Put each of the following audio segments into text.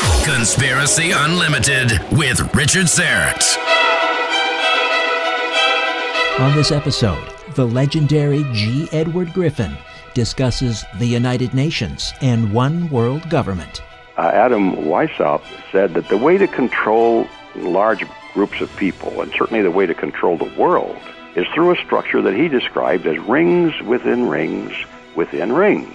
Conspiracy Unlimited with Richard Syrett. On this episode, the legendary G. Edward Griffin discusses the United Nations and one world government. Uh, Adam Weishaupt said that the way to control large groups of people, and certainly the way to control the world, is through a structure that he described as rings within rings within rings.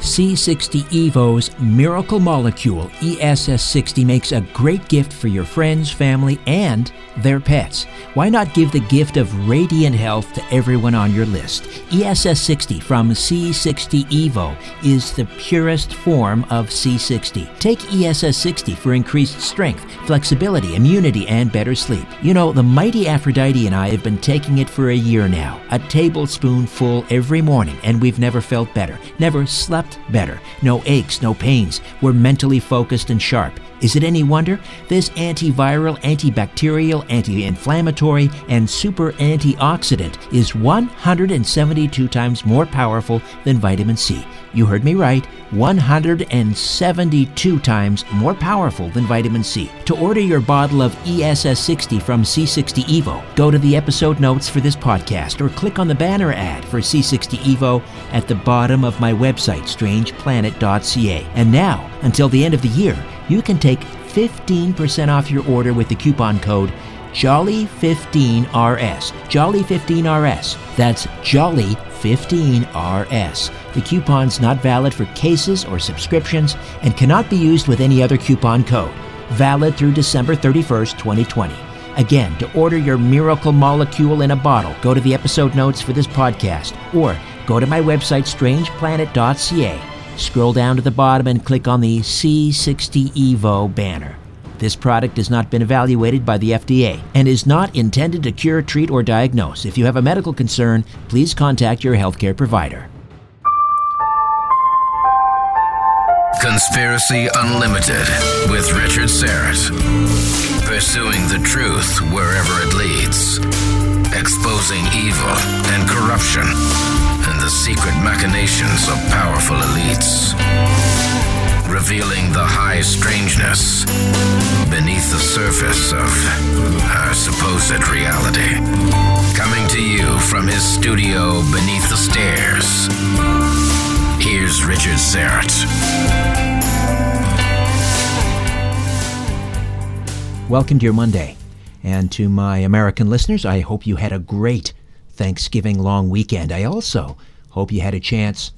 C60 Evo's Miracle Molecule ESS60 makes a great gift for your friends, family, and their pets. Why not give the gift of radiant health to everyone on your list? ESS60 from C60 Evo is the purest form of C60. Take ESS60 for increased strength, flexibility, immunity, and better sleep. You know, the mighty Aphrodite and I have been taking it for a year now, a tablespoonful every morning, and we've never felt better, never slept better. No aches, no pains. We're mentally focused and sharp. Is it any wonder? This antiviral, antibacterial, anti inflammatory, and super antioxidant is 172 times more powerful than vitamin C. You heard me right 172 times more powerful than vitamin C. To order your bottle of ESS60 from C60 Evo, go to the episode notes for this podcast or click on the banner ad for C60 Evo at the bottom of my website, strangeplanet.ca. And now, until the end of the year, you can take 15% off your order with the coupon code Jolly15RS. Jolly15RS. That's Jolly15RS. The coupon's not valid for cases or subscriptions and cannot be used with any other coupon code. Valid through December 31st, 2020. Again, to order your miracle molecule in a bottle, go to the episode notes for this podcast or go to my website, strangeplanet.ca Scroll down to the bottom and click on the C60 Evo banner. This product has not been evaluated by the FDA and is not intended to cure, treat, or diagnose. If you have a medical concern, please contact your healthcare provider. Conspiracy Unlimited with Richard Syrett. Pursuing the truth wherever it leads, exposing evil and corruption and the secret machinations of powerful elites. Revealing the high strangeness beneath the surface of our supposed reality. Coming to you from his studio beneath the stairs. Here's Richard Syrett. Welcome to your Monday. And to my American listeners, I hope you had a great Thanksgiving long weekend. I also hope you had a chance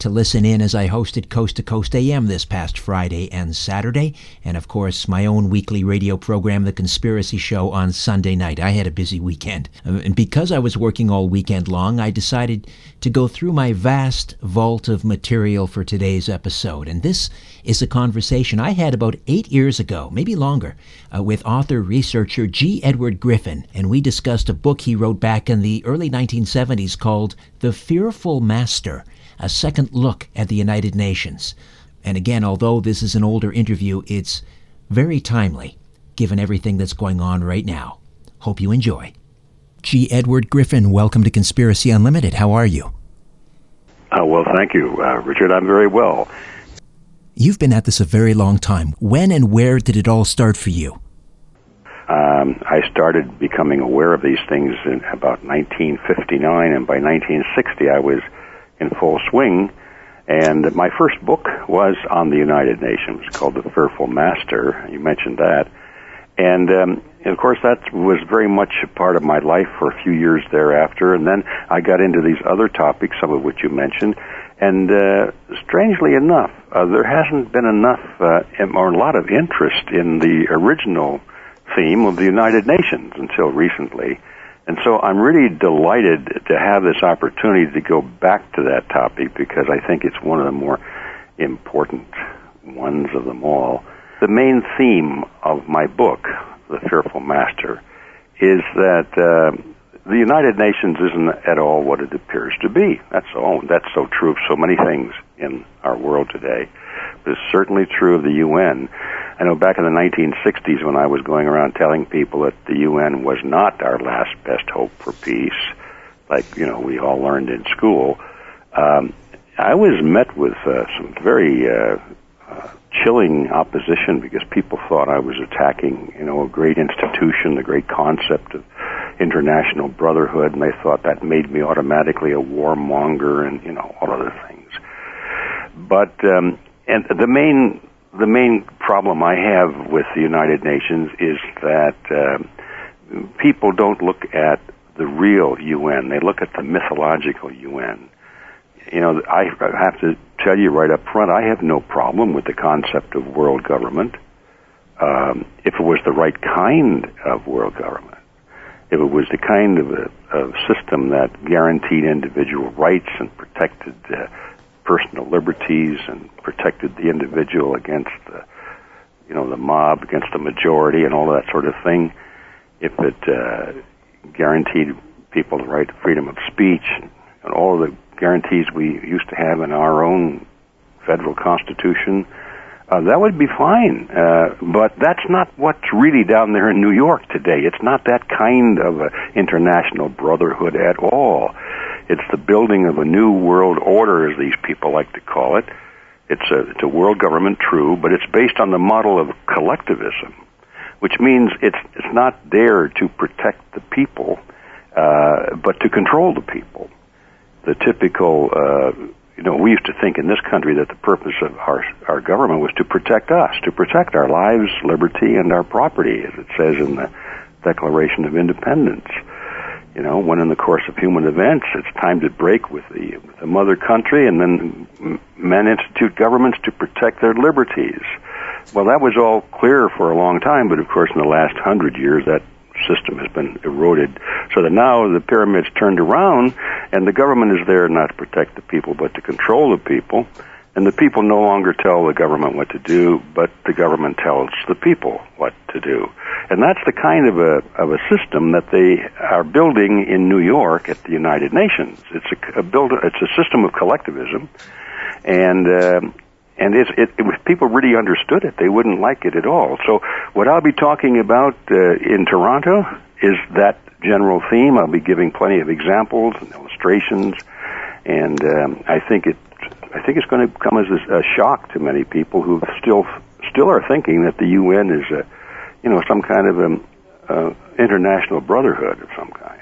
to listen in as I hosted Coast to Coast AM this past Friday and Saturday, and of course my own weekly radio program, The Conspiracy Show, on Sunday night. I had a busy weekend. Uh, and because I was working all weekend long, I decided to go through my vast vault of material for today's episode. And this is a conversation I had about eight years ago, maybe longer, uh, with author researcher G. Edward Griffin, and we discussed a book he wrote back in the early 1970s called The Fearful Master a second look at the United Nations. And again, although this is an older interview, it's very timely given everything that's going on right now. Hope you enjoy. G. Edward Griffin, welcome to Conspiracy Unlimited. How are you? Uh, well, thank you, uh, Richard. I'm very well. You've been at this a very long time. When and where did it all start for you? Um, I started becoming aware of these things in about 1959, and by 1960, I was in full swing. And my first book was on the United Nations, called The Fearful Master. You mentioned that. And, um, and of course, that was very much a part of my life for a few years thereafter. And then I got into these other topics, some of which you mentioned. And uh, strangely enough, uh, there hasn't been enough uh, or a lot of interest in the original theme of the United Nations until recently. And so I'm really delighted to have this opportunity to go back to that topic because I think it's one of the more important ones of them all. The main theme of my book, The Fearful Master, is that uh, the United Nations isn't at all what it appears to be. That's all. That's so true of so many things in our world today. But it's certainly true of the UN. I know back in the 1960s when I was going around telling people that the UN was not our last best hope for peace, like you know we all learned in school, um, I was met with uh, some very uh, uh, chilling opposition because people thought I was attacking you know a great institution, the great concept of international brotherhood, and they thought that made me automatically a warmonger and you know all other things. But um, and the main the main problem I have with the United Nations is that uh, people don't look at the real UN. They look at the mythological UN. You know, I have to tell you right up front, I have no problem with the concept of world government um, if it was the right kind of world government. If it was the kind of a, system that guaranteed individual rights and protected uh, personal liberties and protected the individual against the, you know, the mob, against the majority, and all that sort of thing. If it uh, guaranteed people the right to freedom of speech and all the guarantees we used to have in our own federal constitution, uh, that would be fine. Uh, but that's not what's really down there in New York today. It's not that kind of a international brotherhood at all. It's the building of a new world order, as these people like to call it. It's a, it's a world government, true, but it's based on the model of collectivism, which means it's, it's not there to protect the people, uh, but to control the people. The typical, uh, you know, we used to think in this country that the purpose of our, our government was to protect us, to protect our lives, liberty, and our property, as it says in the Declaration of Independence you know, when in the course of human events it's time to break with the, with the mother country, and then men institute governments to protect their liberties. Well, that was all clear for a long time, but of course, in the last hundred years, that system has been eroded, so that now the pyramid's turned around, and the government is there not to protect the people, but to control the people. And the people no longer tell the government what to do, but the government tells the people what to do. And that's the kind of a, of a system that they are building in New York at the United Nations. It's a, a build, it's a system of collectivism. And, uh, and it's, it, if people really understood it, they wouldn't like it at all. So what I'll be talking about uh, in Toronto is that general theme. I'll be giving plenty of examples and illustrations, and um, I think it I think it's going to come as a, a shock to many people who still still are thinking that the UN is a, you know, some kind of an uh, international brotherhood of some kind.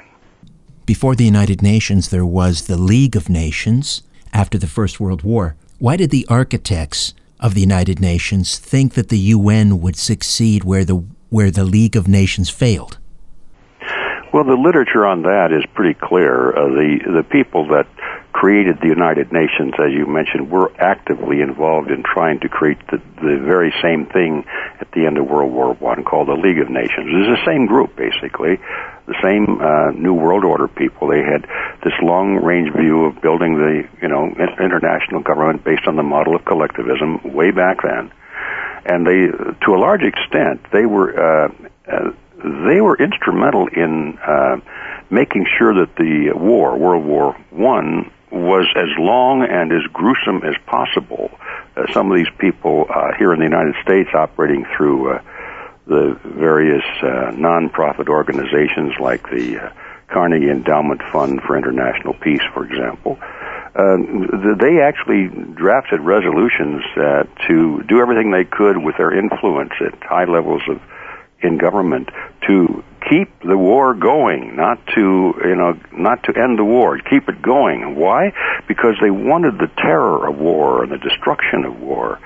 Before the United Nations, there was the League of Nations after the First World War. Why did the architects of the United Nations think that the UN would succeed where the where the League of Nations failed? Well, the literature on that is pretty clear. Uh, the the people that created the United Nations, as you mentioned, were actively involved in trying to create the, the very same thing at the end of World War One, called the League of Nations. It's the same group, basically, the same uh, New World Order people. They had this long-range view of building the, you know, international government based on the model of collectivism way back then, and they, to a large extent, they were. Uh, uh, they were instrumental in uh, making sure that the war, World War One, was as long and as gruesome as possible. Uh, some of these people uh, here in the United States operating through uh, the various uh, non-profit organizations like the uh, Carnegie Endowment Fund for International Peace, for example, uh, they actually drafted resolutions uh, to do everything they could with their influence at high levels of in government to keep the war going, not to you know not to end the war, keep it going. Why? Because they wanted the terror of war and the destruction of war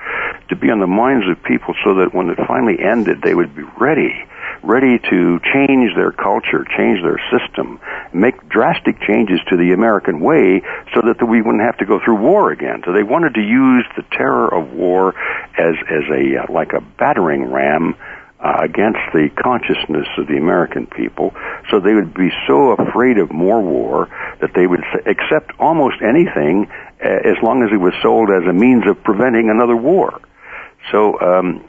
to be on the minds of people, so that when it finally ended, they would be ready, ready to change their culture, change their system, make drastic changes to the American way, so that we wouldn't have to go through war again. So they wanted to use the terror of war as as a uh, like a battering ram uh, against the consciousness of the American people. So they would be so afraid of more war that they would accept almost anything uh, as long as it was sold as a means of preventing another war. So, um,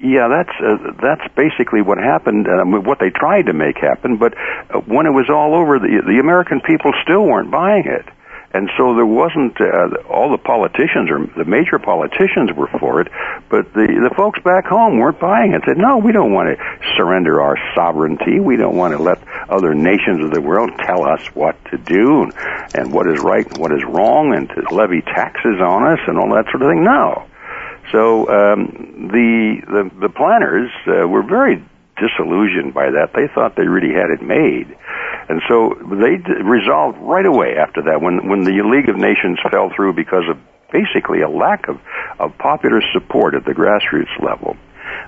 yeah, that's uh, that's basically what happened. Uh, what they tried to make happen, but uh, when it was all over, the the American people still weren't buying it and so there wasn't uh, all the politicians or the major politicians were for it, but the the folks back home weren't buying it. Said, no, we don't want to surrender our sovereignty. We don't want to let other nations of the world tell us what to do and, and what is right and what is wrong, and to levy taxes on us and all that sort of thing. No. So um, the, the the planners uh, were very disillusioned by that. They thought they really had it made. And so they d- resolved right away after that, when, when the League of Nations fell through because of basically a lack of, of popular support at the grassroots level.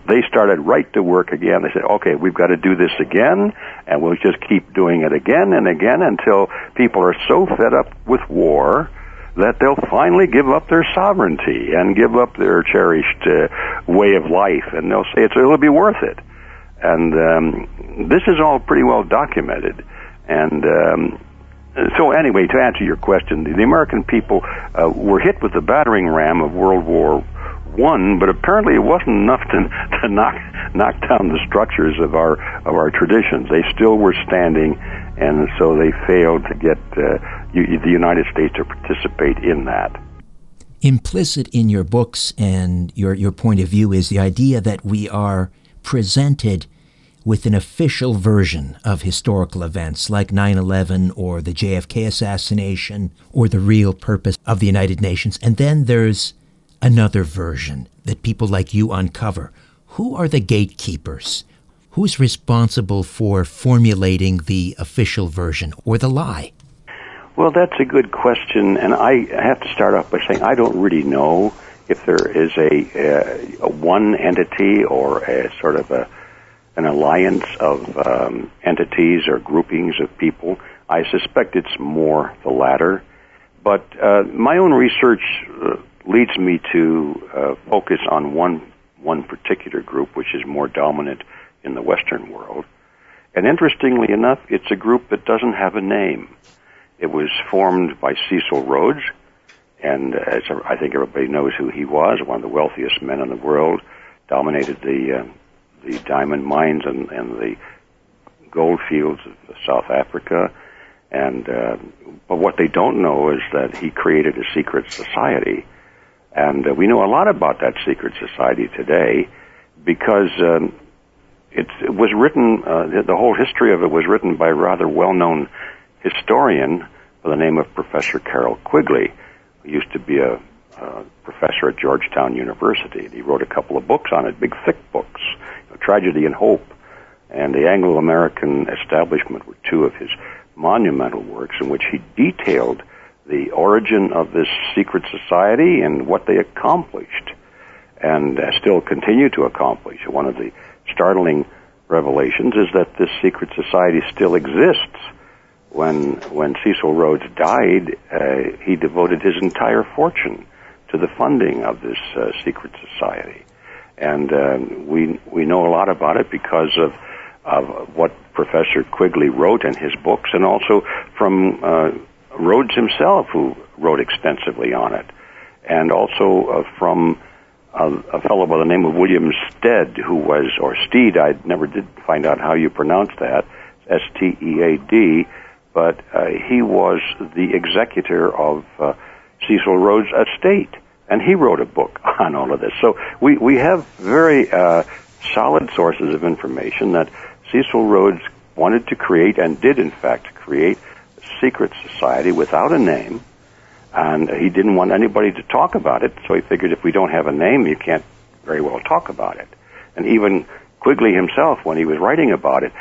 They started right to work again. They said, okay, we've got to do this again, and we'll just keep doing it again and again until people are so fed up with war that they'll finally give up their sovereignty and give up their cherished uh, way of life, and they'll say it's, it'll be worth it. And um, this is all pretty well documented. And um, so, anyway, to answer your question, the, American people uh, were hit with the battering ram of World War One, but apparently it wasn't enough to, to knock knock down the structures of our of our traditions. They still were standing, and so they failed to get uh, the United States to participate in that. Implicit in your books and your your point of view is the idea that we are presented with an official version of historical events like 9 11 or the JFK assassination or the real purpose of the United Nations. And then there's another version that people like you uncover. Who are the gatekeepers? Who's responsible for formulating the official version or the lie? Well, that's a good question, and I have to start off by saying I don't really know if there is a, a one entity or a sort of a an alliance of um, entities or groupings of people. I suspect it's more the latter. But uh, my own research uh, leads me to uh, focus on one one particular group, which is more dominant in the Western world. And interestingly enough, it's a group that doesn't have a name. It was formed by Cecil Rhodes, and uh, as I think everybody knows who he was, one of the wealthiest men in the world, dominated the uh, the diamond mines and, and the gold fields of South Africa. And uh, but what they don't know is that he created a secret society, and uh, we know a lot about that secret society today because um, it, it was written. Uh, the whole history of it was written by a rather well-known historian by the name of Professor Carroll Quigley, who used to be a, a professor at Georgetown University. He wrote a couple of books on it, big thick books. Tragedy and Hope and the Anglo-American Establishment were two of his monumental works in which he detailed the origin of this secret society and what they accomplished and uh, still continue to accomplish. One of the startling revelations is that this secret society still exists when when Cecil Rhodes died, uh, he devoted his entire fortune to the funding of this uh, secret society, and um, we we know a lot about it because of of what Professor Quigley wrote in his books, and also from uh, Rhodes himself, who wrote extensively on it, and also uh, from a, fellow by the name of William Stead, who was or Steed. I never did find out how you pronounce that. S T E A D, but uh, he was the executor of uh, Cecil Rhodes' estate, and he wrote a book on all of this. So we we have very uh, solid sources of information that Cecil Rhodes wanted to create and did in fact create a secret society without a name, and he didn't want anybody to talk about it. So he figured if we don't have a name, you can't very well talk about it. And even Quigley himself, when he was writing about it,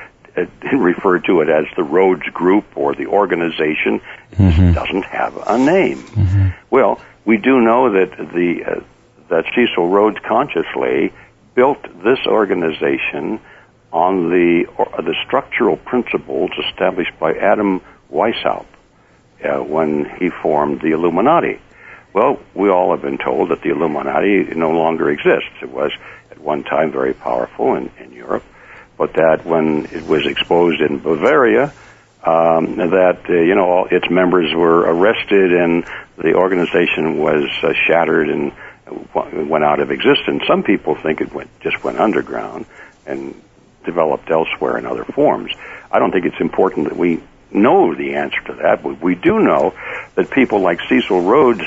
referred to it as the Rhodes Group or the organization. Mm-hmm. doesn't have a name. Mm-hmm. Well, we do know that the uh, that Cecil Rhodes consciously built this organization on the uh, the structural principles established by Adam Weishaupt uh, when he formed the Illuminati. Well, we all have been told that the Illuminati no longer exists. It was at one time very powerful in, in Europe, but that when it was exposed in Bavaria, um, that uh, you know all its members were arrested and the organization was uh, shattered and went out of existence. Some people think it went just went underground and developed elsewhere in other forms. I don't think it's important that we know the answer to that, but we do know that people like Cecil Rhodes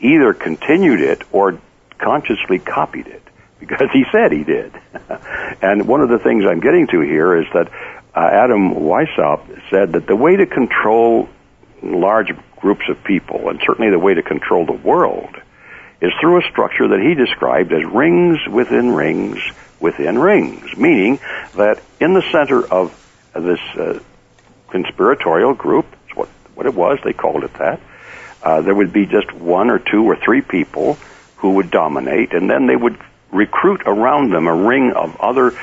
either continued it or consciously copied it because he said he did. and one of the things I'm getting to here is that uh, Adam Weishaupt said that the way to control large groups of people, and certainly the way to control the world, is through a structure that he described as rings within rings within rings, meaning that in the center of this uh, conspiratorial group, what, what it was, they called it that, uh, there would be just one or two or three people who would dominate, and then they would recruit around them a ring of other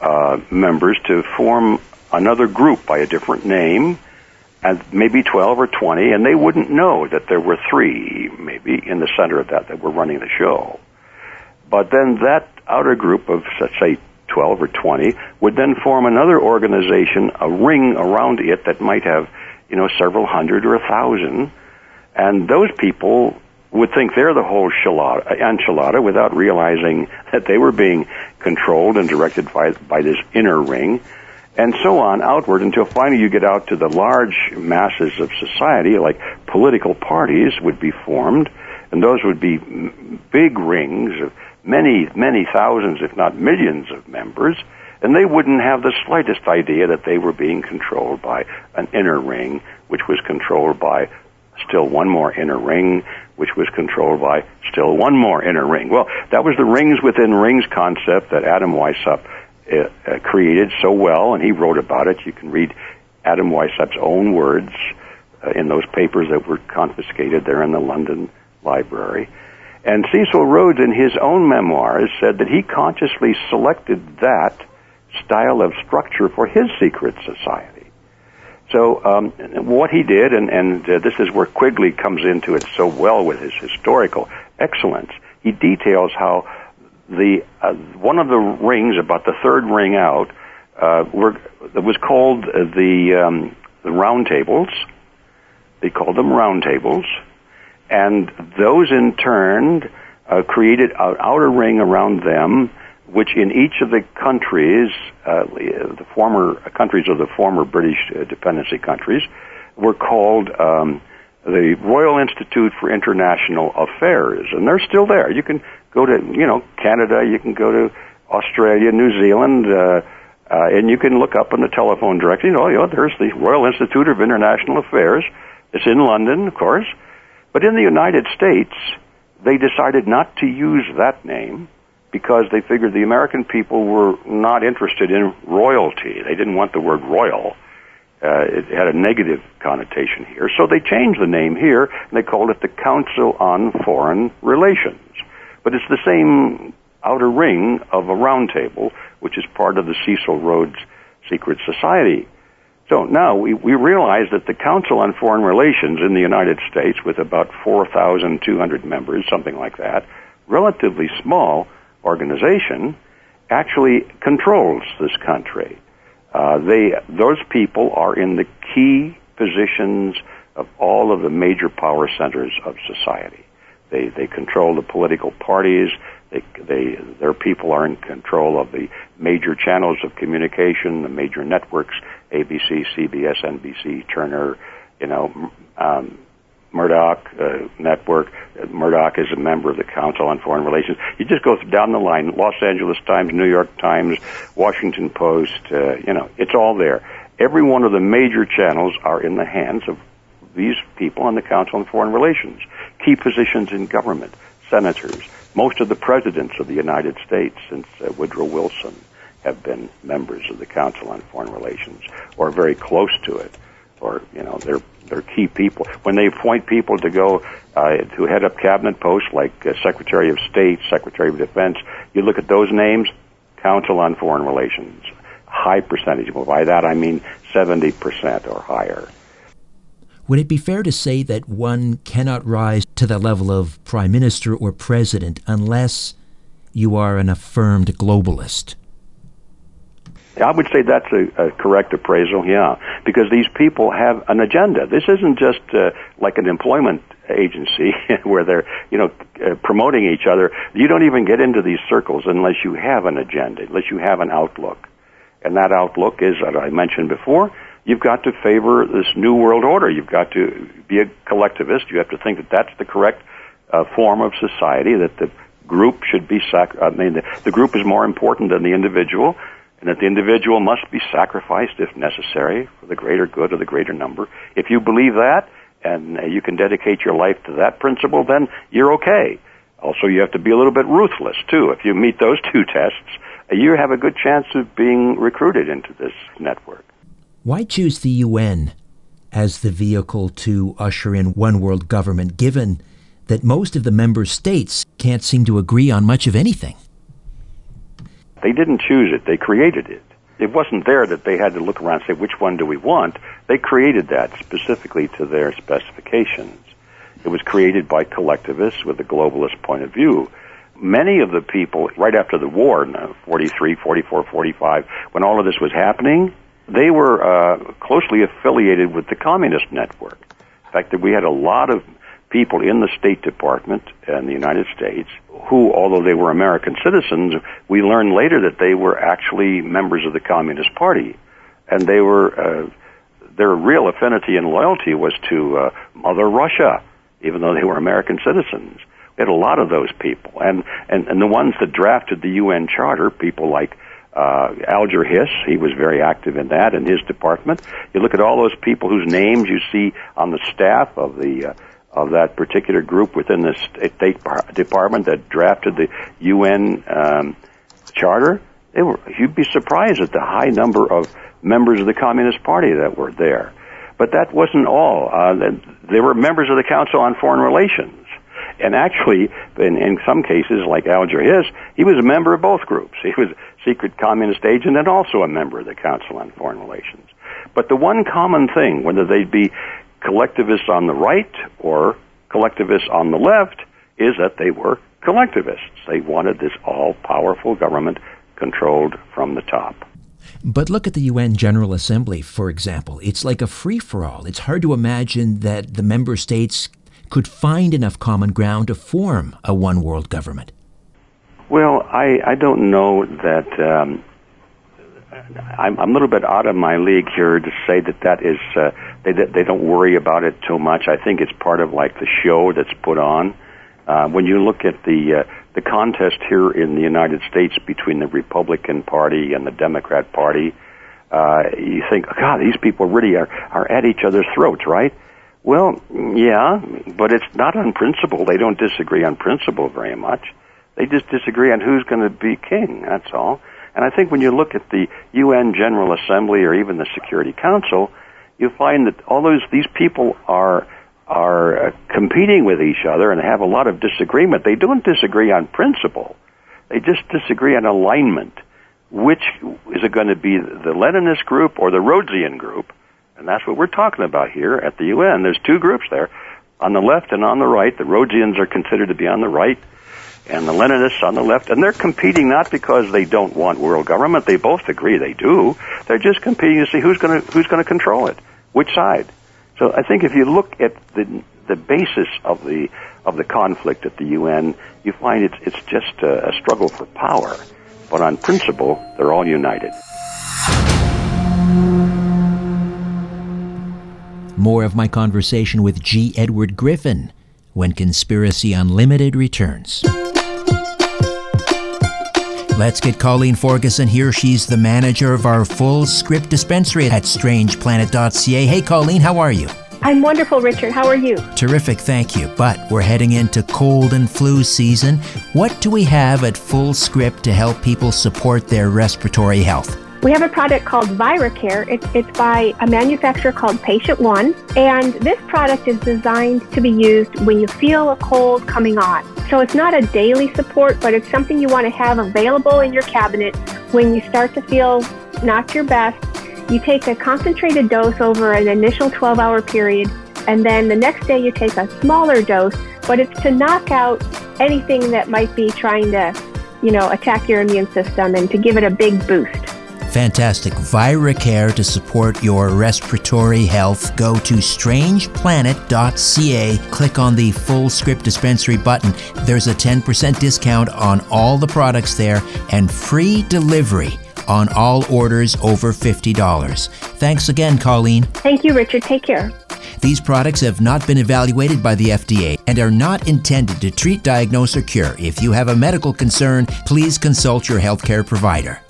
uh, members to form another group by a different name, and maybe 12 or 20, and they wouldn't know that there were three, maybe, in the center of that that were running the show. But then that outer group of, let's say, 12 or 20 would then form another organization, a ring around it that might have, you know, several hundred or a thousand. And those people would think they're the whole enchilada without realizing that they were being controlled and directed by, by this inner ring, and so on outward until finally you get out to the large masses of society, like political parties would be formed, and those would be big rings of many, many thousands, if not millions of members, and they wouldn't have the slightest idea that they were being controlled by an inner ring, which was controlled by still one more inner ring, which was controlled by still one more inner ring. Well, that was the rings within rings concept that Adam Weishaupt uh, uh, created so well, and he wrote about it. You can read Adam Weishaupt's own words uh, in those papers that were confiscated there in the London Library. And Cecil Rhodes, in his own memoirs, said that he consciously selected that style of structure for his secret society. So um, what he did, and, and uh, this is where Quigley comes into it so well with his historical excellence. He details how the uh, one of the rings, about the third ring out, uh, were was called the um, the round tables. They called them round tables, and those in turn uh, created an outer ring around them which in each of the countries, uh, the former countries of the former British uh, dependency countries, were called um, the Royal Institute for International Affairs, and they're still there. You can go to, you know, Canada, you can go to Australia, New Zealand, uh, uh, and you can look up on the telephone directory. You know, you know, there's the Royal Institute of International Affairs. It's in London, of course, but in the United States, they decided not to use that name because they figured the American people were not interested in royalty. They didn't want the word royal. Uh, it had a negative connotation here. So they changed the name here, and they called it the Council on Foreign Relations. But it's the same outer ring of a round table, which is part of the Cecil Rhodes Secret Society. So now we, we realize that the Council on Foreign Relations in the United States, with about 4,200 members, something like that, relatively small organization, actually controls this country. Uh, they, those people are in the key positions of all of the major power centers of society. They, they control the political parties. They, they, their people are in control of the major channels of communication, the major networks, ABC, CBS, NBC, Turner, you know, um, Murdoch uh, Network. Murdoch is a member of the Council on Foreign Relations. You just go down the line: Los Angeles Times, New York Times, Washington Post. Uh, you know, it's all there. Every one of the major channels are in the hands of these people on the Council on Foreign Relations. Key positions in government, senators, most of the presidents of the United States since uh, Woodrow Wilson have been members of the Council on Foreign Relations or very close to it, or you know they're they're key people. When they appoint people to go uh, to head up cabinet posts like uh, Secretary of State, Secretary of Defense, you look at those names, Council on Foreign Relations, high percentage. Well, by that I mean seventy percent or higher. Would it be fair to say that one cannot rise to the level of prime minister or president unless you are an affirmed globalist? I would say that's a, a correct appraisal, yeah, because these people have an agenda. This isn't just uh, like an employment agency where they're, you know, uh, promoting each other. You don't even get into these circles unless you have an agenda, unless you have an outlook. And that outlook is, as I mentioned before, you've got to favor this new world order. You've got to be a collectivist. You have to think that that's the correct uh, form of society, that the group should be sac- I mean, the, the group is more important than the individual and that the individual must be sacrificed if necessary for the greater good of the greater number. If you believe that and uh, you can dedicate your life to that principle, then you're okay. Also, you have to be a little bit ruthless too. If you meet those two tests, uh, you have a good chance of being recruited into this network. Why choose the UN as the vehicle to usher in one world government, given that most of the member states can't seem to agree on much of anything? They didn't choose it, they created it. It wasn't there that they had to look around and say, which one do we want? They created that specifically to their specifications. It was created by collectivists with a globalist point of view. Many of the people, right after the war, 43, 44, 45, when all of this was happening, they were uh, closely affiliated with the communist network. In fact, that we had a lot of people in the State Department in the United States who, although they were American citizens, we learned later that they were actually members of the Communist Party, and they were uh, their real affinity and loyalty was to uh, Mother Russia, even though they were American citizens. We had a lot of those people, and and and the ones that drafted the UN Charter, people like uh, Alger Hiss, he was very active in that in his department. You look at all those people whose names you see on the staff of the uh, of that particular group within the State Department that drafted the UN um, charter, were, you'd be surprised at the high number of members of the Communist Party that were there. But that wasn't all. Uh, they were members of the Council on Foreign Relations. And actually, in, in some cases, like Alger Hiss, he was a member of both groups. He was a secret communist agent and also a member of the Council on Foreign Relations. But the one common thing, whether they'd be collectivists on the right or collectivists on the left is that they were collectivists. They wanted this all powerful government controlled from the top. But look at the UN General Assembly, for example. It's like a free for all. It's hard to imagine that the member states could find enough common ground to form a one world government. Well, I, I don't know that. Um, I'm, I'm a little bit out of my league here to say that that is uh, they they don't worry about it too much. I think it's part of like the show that's put on. Uh, when you look at the uh, the contest here in the United States between the Republican Party and the Democrat Party, uh, you think, God, these people really are are at each other's throats, right? Well, yeah, but it's not on principle. They don't disagree on principle very much. They just disagree on who's going to be king. That's all. And I think when you look at the UN General Assembly or even the Security Council, you find that all those these people are are uh, competing with each other and have a lot of disagreement. They don't disagree on principle; they just disagree on alignment. which is it going to be the Leninist group or the Rhodesian group? And that's what we're talking about here at the UN. There's two groups there, on the left and on the right. The Rhodesians are considered to be on the right, and the Leninists on the left. And they're competing not because they don't want world government. They both agree they do. They're just competing to see who's going to who's going to control it, which side. So I think if you look at the the basis of the of the conflict at the UN, you find it's it's just a, a struggle for power. But on principle, they're all united. More of my conversation with G. Edward Griffin when Conspiracy Unlimited returns. Let's get Colleen Ferguson here. She's the manager of our Fullscript dispensary at strangeplanet.ca. Hey, Colleen, how are you? I'm wonderful, Richard. How are you? Terrific, thank you. But we're heading into cold and flu season. What do we have at Fullscript to help people support their respiratory health? We have a product called ViraCare. It's, it's by a manufacturer called Patient One, and this product is designed to be used when you feel a cold coming on. So it's not a daily support, but it's something you want to have available in your cabinet when you start to feel not your best you take a concentrated dose over an initial 12 hour period, and then the next day you take a smaller dose, but it's to knock out anything that might be trying to, you know, attack your immune system and to give it a big boost. Fantastic. ViraCare to support your respiratory health. Go to strangeplanet.ca, click on the Fullscript dispensary button. There's a 10% discount on all the products there and free delivery on all orders over $50. Thanks again, Colleen. Thank you, Richard. Take care. These products have not been evaluated by the FDA and are not intended to treat, diagnose, or cure. If you have a medical concern, please consult your healthcare provider.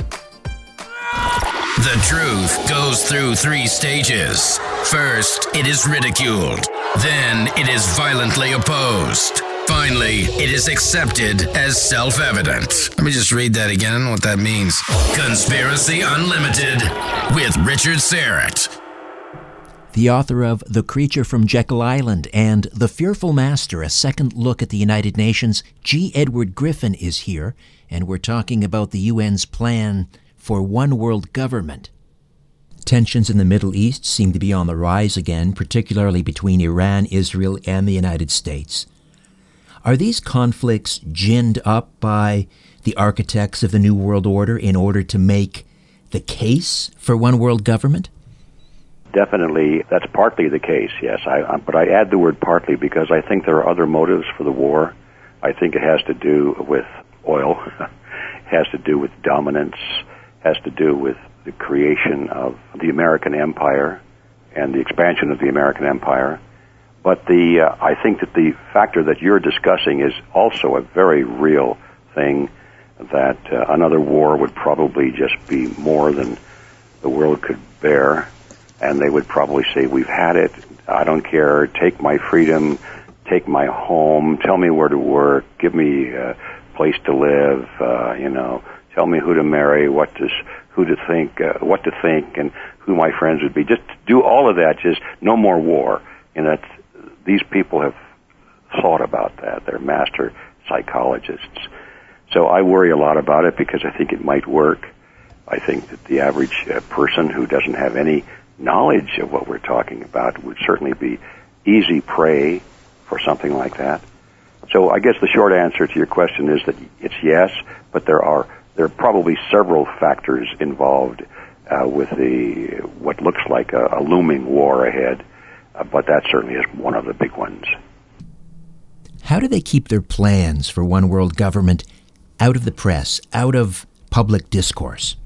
The truth goes through three stages. First, it is ridiculed. Then, it is violently opposed. Finally, it is accepted as self evident. Let me just read that again, what that means. Conspiracy Unlimited with Richard Syrett. The author of The Creature from Jekyll Island and The Fearful Master, a second look at the United Nations, G. Edward Griffin is here, and we're talking about the UN's plan for one world government. Tensions in the Middle East seem to be on the rise again, particularly between Iran, Israel, and the United States. Are these conflicts ginned up by the architects of the New World Order in order to make the case for one world government? Definitely, that's partly the case, yes. I, um, but I add the word partly because I think there are other motives for the war. I think it has to do with oil, it has to do with dominance, has to do with the creation of the American empire and the expansion of the American empire. But the uh, I think that the factor that you're discussing is also a very real thing. That uh, another war would probably just be more than the world could bear, and they would probably say, "We've had it. I don't care. Take my freedom. Take my home. Tell me where to work. Give me a place to live. Uh, you know, tell me who to marry. What to who to think. Uh, what to think, and who my friends would be. Just do all of that. Just no more war." And that's these people have thought about that. They're master psychologists. So I worry a lot about it because I think it might work. I think that the average uh, person who doesn't have any knowledge of what we're talking about would certainly be easy prey for something like that. So I guess the short answer to your question is that it's yes, but there are there are probably several factors involved uh, with the what looks like a, a looming war ahead uh, but that certainly is one of the big ones. How do they keep their plans for one world government out of the press, out of public discourse?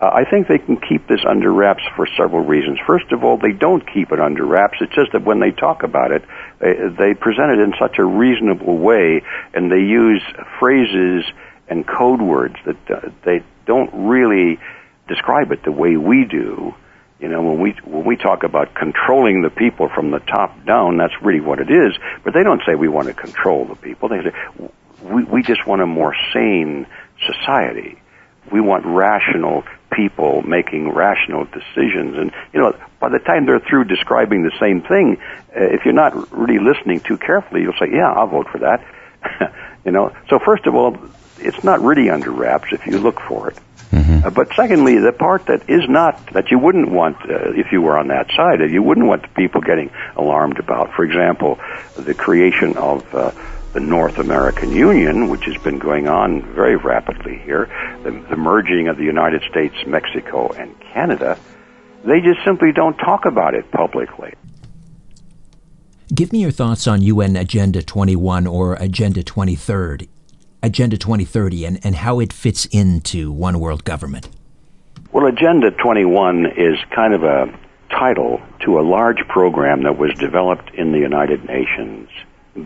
Uh, I think they can keep this under wraps for several reasons. First of all, they don't keep it under wraps. It's just that when they talk about it, they, they present it in such a reasonable way, and they use phrases and code words that uh, they don't really describe it the way we do. You know, when we when we talk about controlling the people from the top down, that's really what it is. But they don't say we want to control the people. They say we we just want a more sane society. We want rational people making rational decisions. And you know, by the time they're through describing the same thing, uh, if you're not really listening too carefully, you'll say, "Yeah, I'll vote for that." you know. So first of all, it's not really under wraps if you look for it. Mm-hmm. Uh, but secondly, the part that is not that you wouldn't want uh, if you were on that side, you wouldn't want the people getting alarmed about. For example, the creation of uh, the North American Union, which has been going on very rapidly here, the, the merging of the United States, Mexico, and Canada. They just simply don't talk about it publicly. Give me your thoughts on UN Agenda 21 or Agenda 2030, Agenda 2030 and, and how it fits into one world government. Well, Agenda 21 is kind of a title to a large program that was developed in the United Nations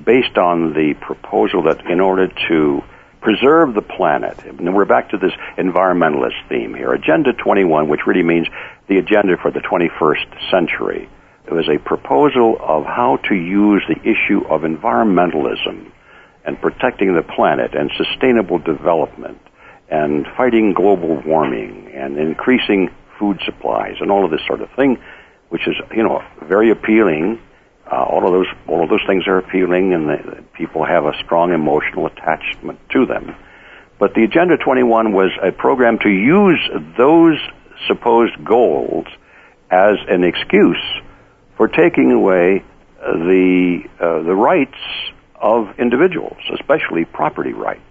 based on the proposal that in order to preserve the planet, and we're back to this environmentalist theme here, Agenda 21, which really means the agenda for the 21st century, it was a proposal of how to use the issue of environmentalism and protecting the planet and sustainable development and fighting global warming and increasing food supplies and all of this sort of thing, which is, you know, very appealing. Uh, all of those, all of those things are appealing, and the, people have a strong emotional attachment to them. But the Agenda 21 was a program to use those supposed goals as an excuse for taking away the uh, the rights of individuals, especially property rights.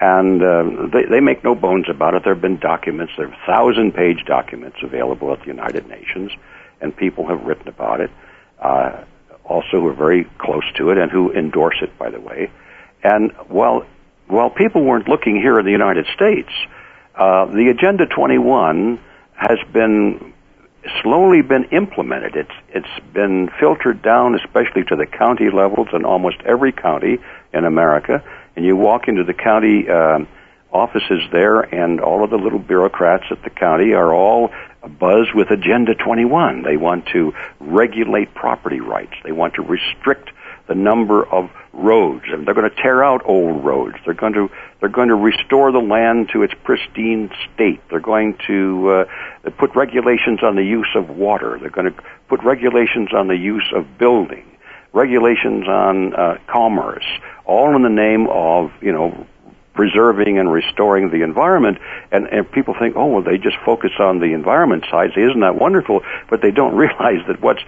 And uh, they, they make no bones about it. There have been documents, there are thousand page documents available at the United Nations, and people have written about it, uh, also who are very close to it and who endorse it, by the way. And while, while people weren't looking here in the United States, uh, the Agenda 21 has been slowly been implemented. It's it's been filtered down, especially to the county levels in almost every county in America. And you walk into the county uh, offices there, and all of the little bureaucrats at the county are all buzz with Agenda 21. They want to regulate property rights. They want to restrict the number of roads, and they're going to tear out old roads. They're going to they're going to restore the land to its pristine state. They're going to uh, put regulations on the use of water. They're going to put regulations on the use of building, regulations on uh, commerce, all in the name of you know preserving and restoring the environment. And, and people think, oh, well, they just focus on the environment side. Isn't that wonderful? But they don't realize that what's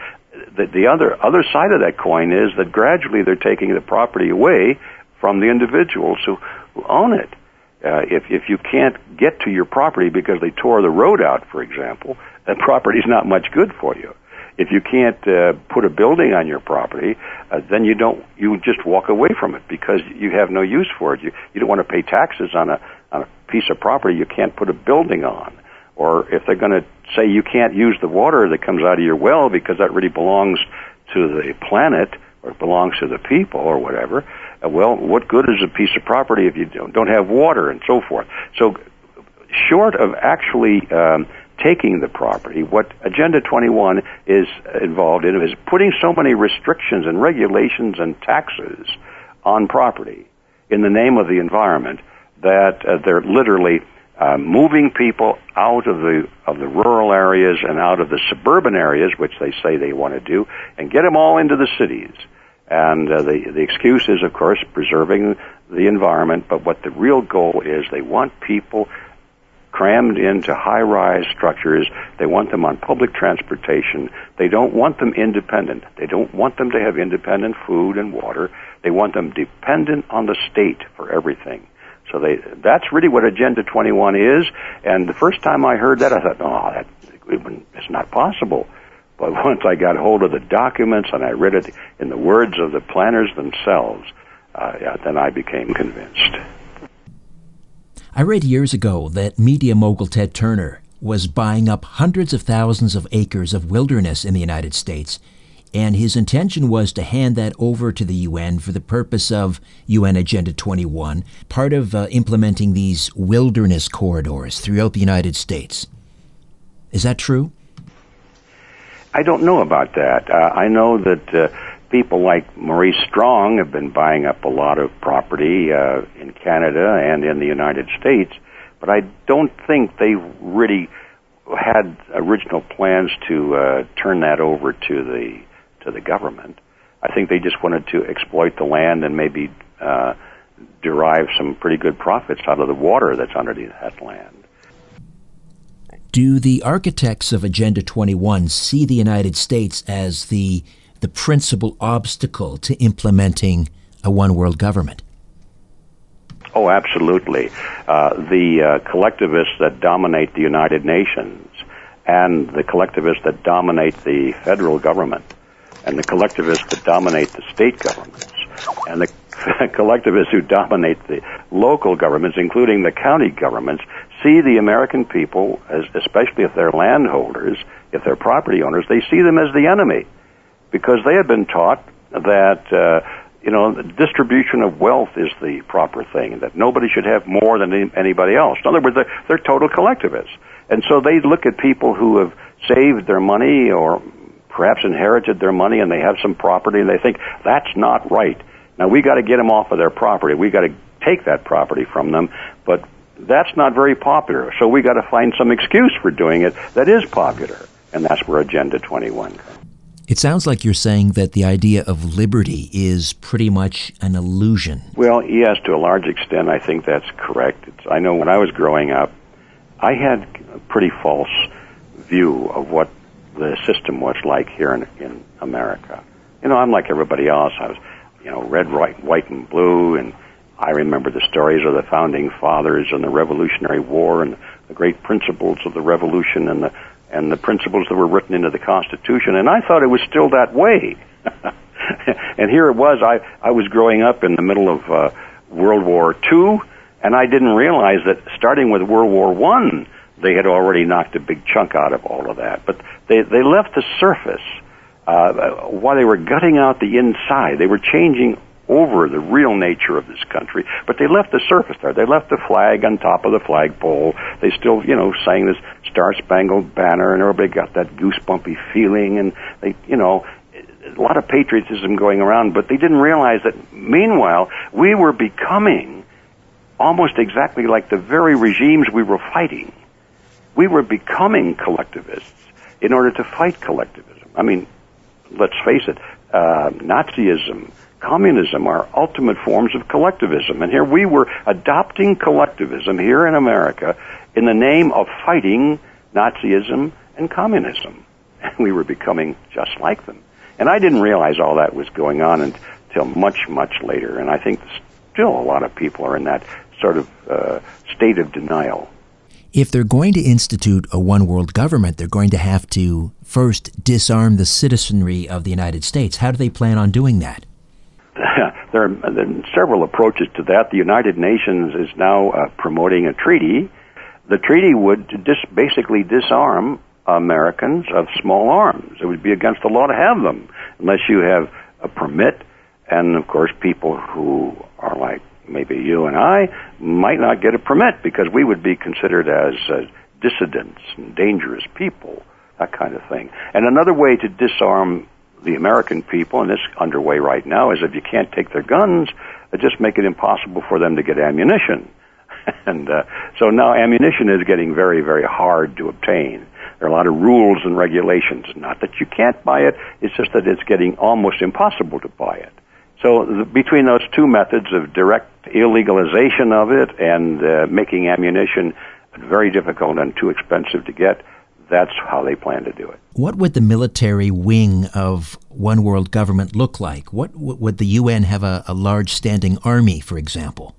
the, the other other side of that coin is that gradually they're taking the property away from the individuals who, who own it. Uh, if if you can't get to your property because they tore the road out, for example, that property's not much good for you. If you can't uh, put a building on your property, uh, then you don't you just walk away from it because you have no use for it. You you don't want to pay taxes on a on a piece of property you can't put a building on or if they're going to say you can't use the water that comes out of your well because that really belongs to the planet or belongs to the people or whatever, uh, well, what good is a piece of property if you don't have water and so forth? So, short of actually um, taking the property, what Agenda 21 is involved in is putting so many restrictions and regulations and taxes on property in the name of the environment that uh, they're literally uh, moving people out of the of the rural areas and out of the suburban areas, which they say they want to do, and get them all into the cities. And uh, the the excuse is, of course, preserving the environment. But what the real goal is, they want people crammed into high-rise structures. They want them on public transportation. They don't want them independent. They don't want them to have independent food and water. They want them dependent on the state for everything. So they, that's really what Agenda 21 is. And the first time I heard that, I thought, oh, that, it's not possible. But once I got hold of the documents and I read it in the words of the planners themselves, uh, yeah, then I became convinced. I read years ago that media mogul Ted Turner was buying up hundreds of thousands of acres of wilderness in the United States and his intention was to hand that over to the UN for the purpose of UN Agenda 21, part of uh, implementing these wilderness corridors throughout the United States. Is that true? I don't know about that. Uh, I know that uh, people like Maurice Strong have been buying up a lot of property uh, in Canada and in the United States, but I don't think they really had original plans to uh, turn that over to the to the government. I think they just wanted to exploit the land and maybe uh, derive some pretty good profits out of the water that's underneath that land. Do the architects of Agenda 21 see the United States as the the principal obstacle to implementing a one world government? Oh, absolutely. Uh, the uh, collectivists that dominate the United Nations and the collectivists that dominate the federal government and the collectivists that dominate the state governments and the collectivists who dominate the local governments, including the county governments, see the American people, as, especially if they're landholders, if they're property owners, they see them as the enemy because they have been taught that uh, you know the distribution of wealth is the proper thing, that nobody should have more than anybody else. In other words, they're, they're total collectivists, and so they look at people who have saved their money or perhaps inherited their money and they have some property and they think that's not right. Now we got to get them off of their property. We got to take that property from them, but that's not very popular. So we got to find some excuse for doing it that is popular, and that's where Agenda 21 comes. It sounds like you're saying that the idea of liberty is pretty much an illusion. Well, yes, to a large extent, I think that's correct. It's, I know when I was growing up, I had a pretty false view of what the system was like here in, in America. You know, I'm like everybody else. I was, you know, red, white, white, and blue, and I remember the stories of the founding fathers and the Revolutionary War and the great principles of the Revolution and the and the principles that were written into the Constitution. And I thought it was still that way. and here it was. I I was growing up in the middle of uh, World War II, and I didn't realize that starting with World War One, they had already knocked a big chunk out of all of that. But they they left the surface. Uh, while they were gutting out the inside, they were changing over the real nature of this country, but they left the surface there. They left the flag on top of the flagpole. They still, you know, sang this Star Spangled Banner, and everybody got that goosebumpy feeling, and they, you know, a lot of patriotism going around, but they didn't realize that meanwhile, we were becoming almost exactly like the very regimes we were fighting. We were becoming collectivists in order to fight collectivism. I mean, let's face it, uh, Nazism, communism are ultimate forms of collectivism. And here we were adopting collectivism here in America in the name of fighting Nazism and communism. And we were becoming just like them. And I didn't realize all that was going on until much, much later. And I think still a lot of people are in that sort of uh, state of denial. If they're going to institute a one world government, they're going to have to first disarm the citizenry of the United States. How do they plan on doing that? there, are, there are several approaches to that. The United Nations is now uh, promoting a treaty. The treaty would dis- basically disarm Americans of small arms. It would be against the law to have them unless you have a permit. And of course, people who are like maybe you and I might not get a permit because we would be considered as uh, dissidents and dangerous people, that kind of thing. And another way to disarm the American people, and it's underway right now, is if you can't take their guns, uh, just make it impossible for them to get ammunition. and uh, so now ammunition is getting very, very hard to obtain. There are a lot of rules and regulations. Not that you can't buy it, it's just that it's getting almost impossible to buy it. So the, between those two methods of direct illegalization of it and uh, making ammunition very difficult and too expensive to get, that's how they plan to do it. What would the military wing of one world government look like? What would the UN have a, a large standing army, for example?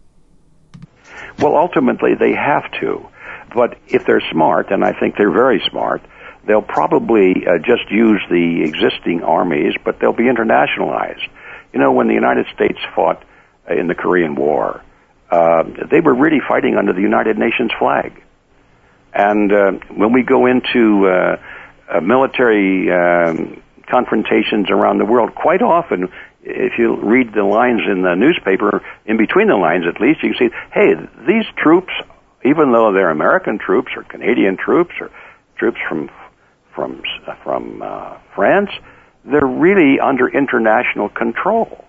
Well, ultimately they have to, but if they're smart, and I think they're very smart, they'll probably uh, just use the existing armies, but they'll be internationalized. You know, when the United States fought in the Korean War, uh, they were really fighting under the United Nations flag. And uh, when we go into uh, uh, military um, confrontations around the world, quite often, if you read the lines in the newspaper, in between the lines at least, you can see, hey, these troops, even though they're American troops or Canadian troops or troops from from from uh, France, they're really under international control.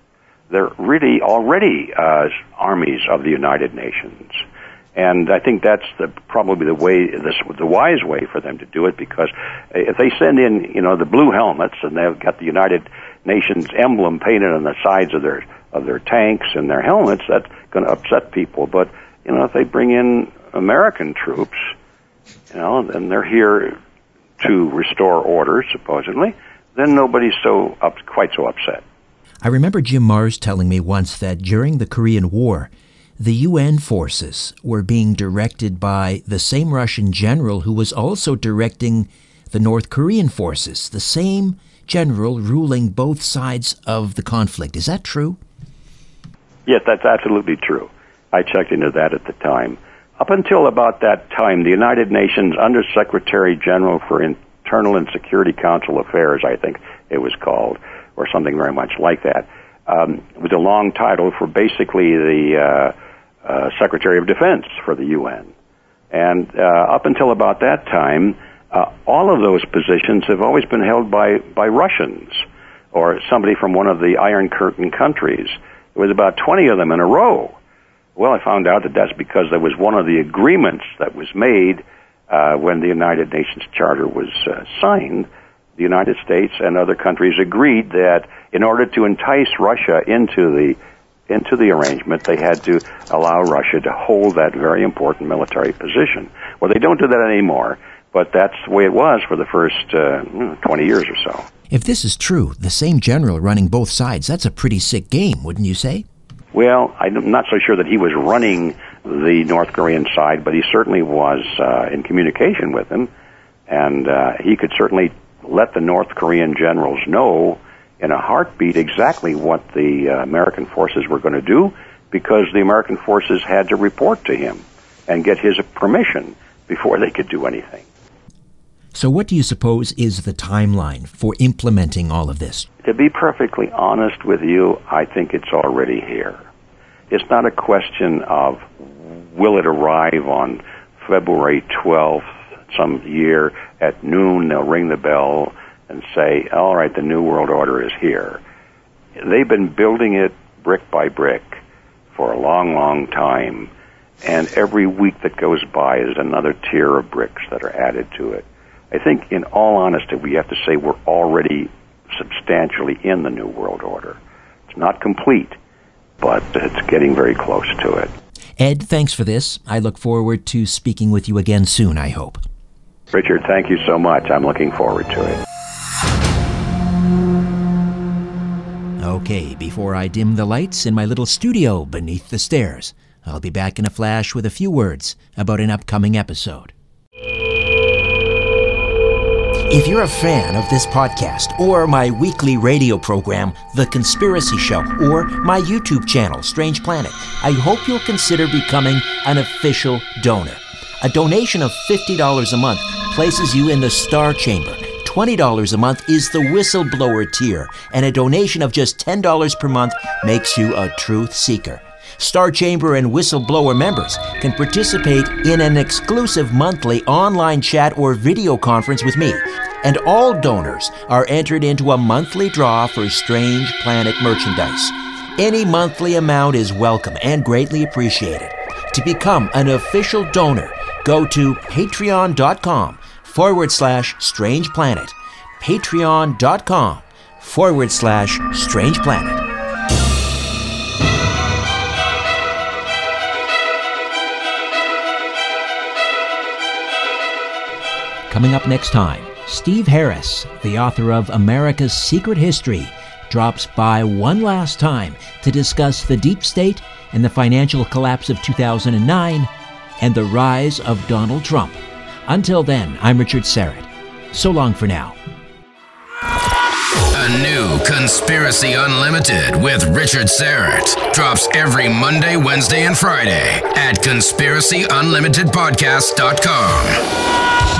They're really already uh, armies of the United Nations. And I think that's the, probably the way, the, the wise way for them to do it because if they send in, you know, the blue helmets and they've got the United Nations emblem painted on the sides of their, of their tanks and their helmets, that's going to upset people. But you know, if they bring in American troops, you know, then they're here to restore order, supposedly. Then nobody's so up, quite so upset. I remember Jim Marrs telling me once that during the Korean War, the UN forces were being directed by the same Russian general who was also directing the North Korean forces, the same general ruling both sides of the conflict. Is that true? Yes, that's absolutely true. I checked into that at the time. Up until about that time, the United Nations Under Secretary General for Internal and Security Council Affairs, I think it was called, or something very much like that, um, was a long title for basically the uh, uh, Secretary of Defense for the UN. And uh, up until about that time, uh, all of those positions have always been held by, by Russians or somebody from one of the Iron Curtain countries. There was about 20 of them in a row. Well, I found out that that's because there was one of the agreements that was made uh, when the United Nations Charter was uh, signed. The United States and other countries agreed that in order to entice Russia into the into the arrangement, they had to allow Russia to hold that very important military position. Well, they don't do that anymore but that's the way it was for the first uh, 20 years or so. If this is true, the same general running both sides, that's a pretty sick game, wouldn't you say? Well, I'm not so sure that he was running the North Korean side, but he certainly was uh, in communication with them, and uh, he could certainly let the North Korean generals know in a heartbeat exactly what the uh, American forces were going to do because the American forces had to report to him and get his permission before they could do anything. So, what do you suppose is the timeline for implementing all of this? To be perfectly honest with you, I think it's already here. It's not a question of will it arrive on February 12th, some year at noon, they'll ring the bell and say, all right, the New World Order is here. They've been building it brick by brick for a long, long time. And every week that goes by is another tier of bricks that are added to it. I think, in all honesty, we have to say we're already substantially in the New World Order. It's not complete, but it's getting very close to it. Ed, thanks for this. I look forward to speaking with you again soon, I hope. Richard, thank you so much. I'm looking forward to it. Okay, before I dim the lights in my little studio beneath the stairs, I'll be back in a flash with a few words about an upcoming episode. If you're a fan of this podcast, or my weekly radio program, The Conspiracy Show, or my YouTube channel, Strange Planet, I hope you'll consider becoming an official donor. A donation of $50 a month places you in the Star Chamber. $20 a month is the whistleblower tier, and a donation of just $10 per month makes you a truth seeker. Star Chamber and Whistleblower members can participate in an exclusive monthly online chat or video conference with me. And all donors are entered into a monthly draw for Strange Planet merchandise. Any monthly amount is welcome and greatly appreciated. To become an official donor, go to patreon.com forward slash strange planet. Patreon.com forward slash strange planet. Coming up next time, Steve Harris, the author of America's Secret History, drops by one last time to discuss the deep state and the financial collapse of 2009 and the rise of Donald Trump. Until then, I'm Richard Syrett. So long for now. A new Conspiracy Unlimited with Richard Syrett drops every Monday, Wednesday, and Friday at conspiracyunlimitedpodcast.com